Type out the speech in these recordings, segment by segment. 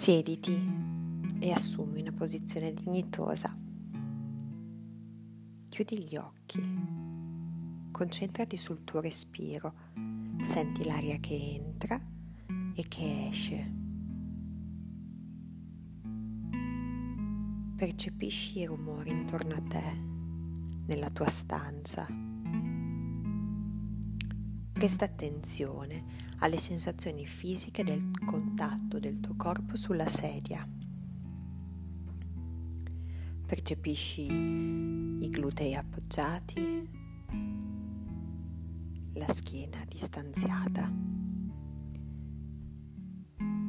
Siediti e assumi una posizione dignitosa. Chiudi gli occhi, concentrati sul tuo respiro, senti l'aria che entra e che esce. Percepisci i rumori intorno a te, nella tua stanza. Presta attenzione alle sensazioni fisiche del contatto del tuo corpo sulla sedia. Percepisci i glutei appoggiati, la schiena distanziata.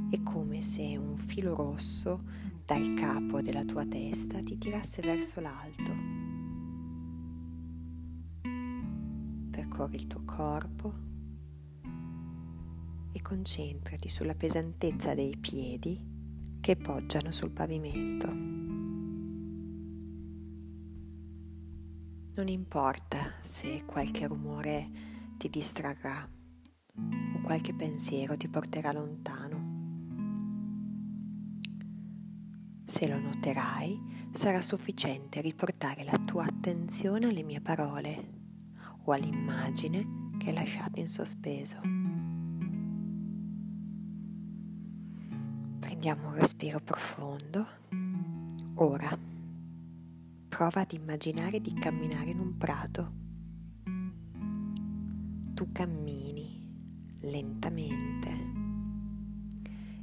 È come se un filo rosso dal capo della tua testa ti tirasse verso l'alto. Percorri il tuo corpo concentrati sulla pesantezza dei piedi che poggiano sul pavimento. Non importa se qualche rumore ti distrarrà o qualche pensiero ti porterà lontano. Se lo noterai, sarà sufficiente riportare la tua attenzione alle mie parole o all'immagine che hai lasciato in sospeso. Prendiamo un respiro profondo. Ora prova ad immaginare di camminare in un prato. Tu cammini lentamente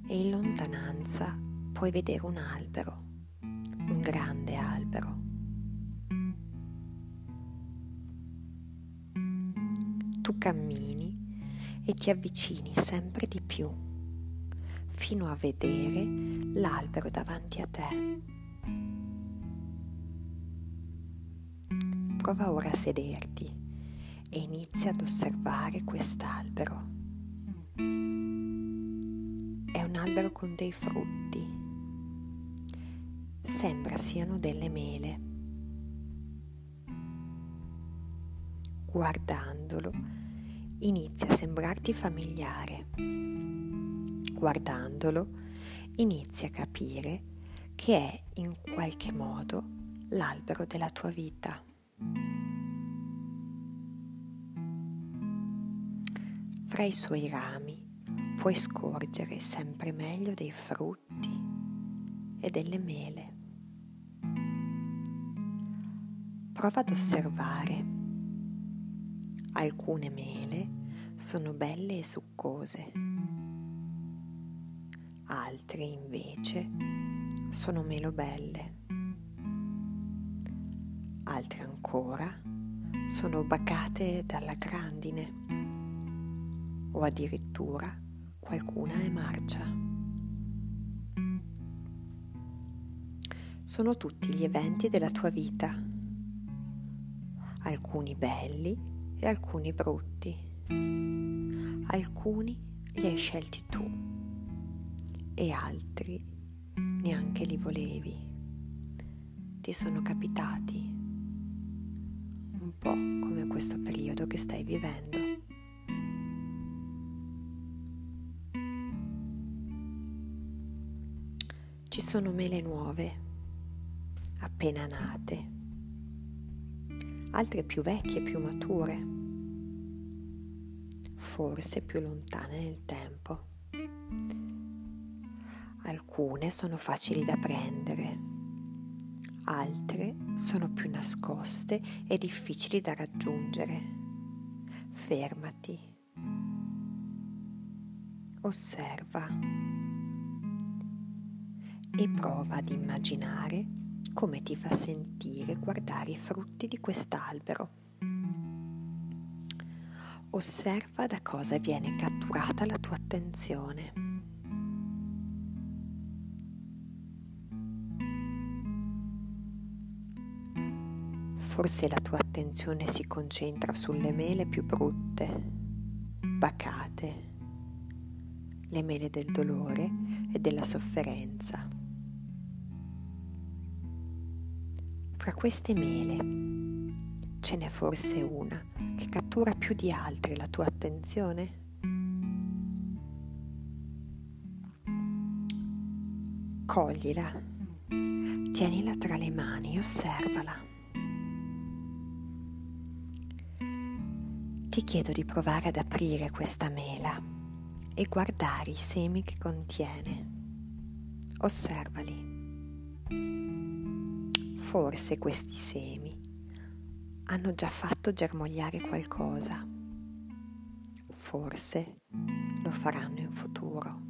e in lontananza puoi vedere un albero, un grande albero. Tu cammini e ti avvicini sempre di più fino a vedere l'albero davanti a te. Prova ora a sederti e inizia ad osservare quest'albero. È un albero con dei frutti. Sembra siano delle mele. Guardandolo inizia a sembrarti familiare guardandolo, inizi a capire che è in qualche modo l'albero della tua vita. Fra i suoi rami puoi scorgere sempre meglio dei frutti e delle mele. Prova ad osservare. Alcune mele sono belle e succose altre invece sono meno belle. Altre ancora sono bacate dalla grandine o addirittura qualcuna è marcia. Sono tutti gli eventi della tua vita, alcuni belli e alcuni brutti, alcuni li hai scelti tu e altri neanche li volevi. Ti sono capitati un po' come questo periodo che stai vivendo. Ci sono mele nuove, appena nate, altre più vecchie, più mature, forse più lontane nel tempo. Alcune sono facili da prendere, altre sono più nascoste e difficili da raggiungere. Fermati. Osserva e prova ad immaginare come ti fa sentire guardare i frutti di quest'albero. Osserva da cosa viene catturata la tua attenzione. Forse la tua attenzione si concentra sulle mele più brutte, bacate, le mele del dolore e della sofferenza. Fra queste mele ce n'è forse una che cattura più di altre la tua attenzione? coglila, tienila tra le mani e osservala. Ti chiedo di provare ad aprire questa mela e guardare i semi che contiene. Osservali. Forse questi semi hanno già fatto germogliare qualcosa. Forse lo faranno in futuro.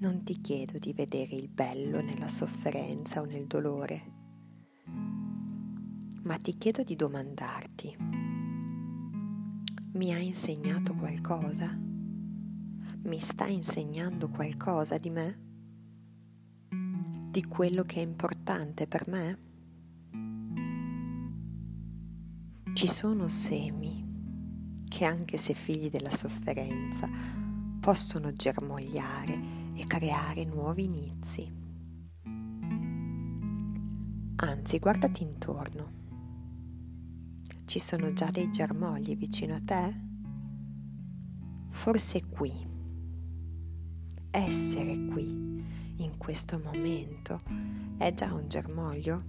Non ti chiedo di vedere il bello nella sofferenza o nel dolore, ma ti chiedo di domandarti, mi ha insegnato qualcosa? Mi sta insegnando qualcosa di me? Di quello che è importante per me? Ci sono semi che anche se figli della sofferenza possono germogliare e creare nuovi inizi. Anzi, guardati intorno. Ci sono già dei germogli vicino a te? Forse qui. Essere qui, in questo momento, è già un germoglio?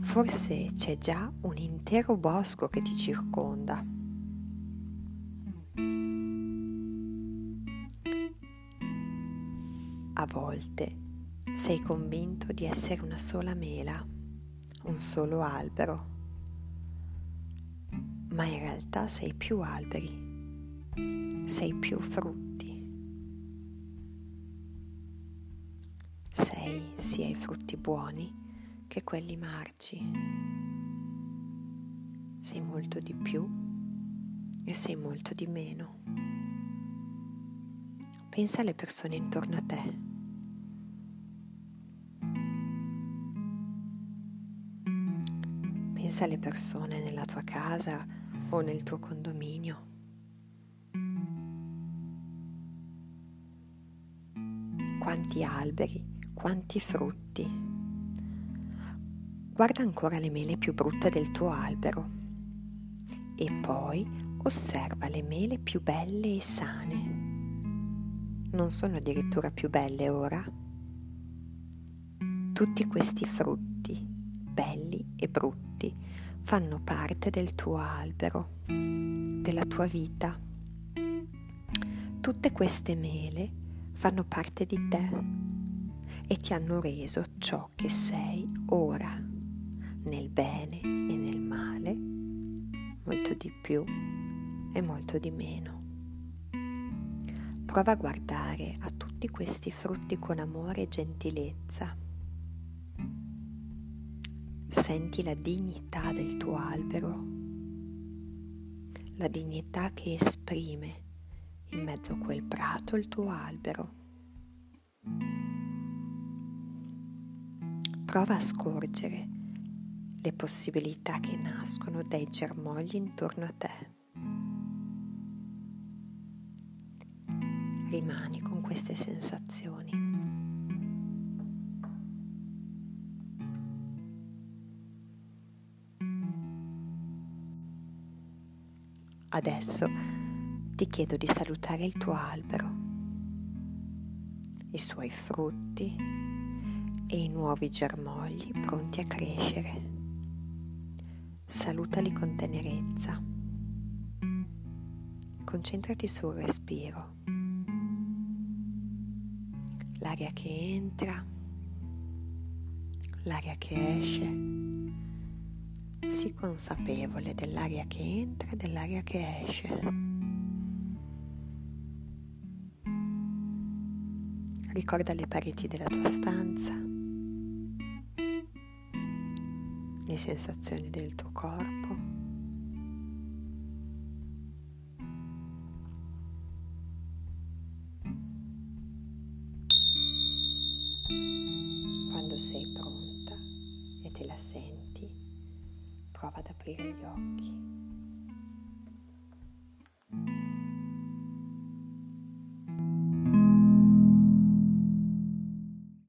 Forse c'è già un intero bosco che ti circonda. A volte sei convinto di essere una sola mela, un solo albero, ma in realtà sei più alberi, sei più frutti. Sei sia i frutti buoni che quelli marci. Sei molto di più e sei molto di meno. Pensa alle persone intorno a te Pensa alle persone nella tua casa o nel tuo condominio. Quanti alberi, quanti frutti. Guarda ancora le mele più brutte del tuo albero e poi osserva le mele più belle e sane. Non sono addirittura più belle ora? Tutti questi frutti, belli e brutti fanno parte del tuo albero, della tua vita. Tutte queste mele fanno parte di te e ti hanno reso ciò che sei ora, nel bene e nel male, molto di più e molto di meno. Prova a guardare a tutti questi frutti con amore e gentilezza Senti la dignità del tuo albero, la dignità che esprime in mezzo a quel prato il tuo albero. Prova a scorgere le possibilità che nascono dai germogli intorno a te. Adesso ti chiedo di salutare il tuo albero, i suoi frutti e i nuovi germogli pronti a crescere. Salutali con tenerezza. Concentrati sul respiro. L'aria che entra, l'aria che esce sii consapevole dell'aria che entra e dell'aria che esce. Ricorda le pareti della tua stanza, le sensazioni del tuo corpo. Prova ad aprire gli occhi.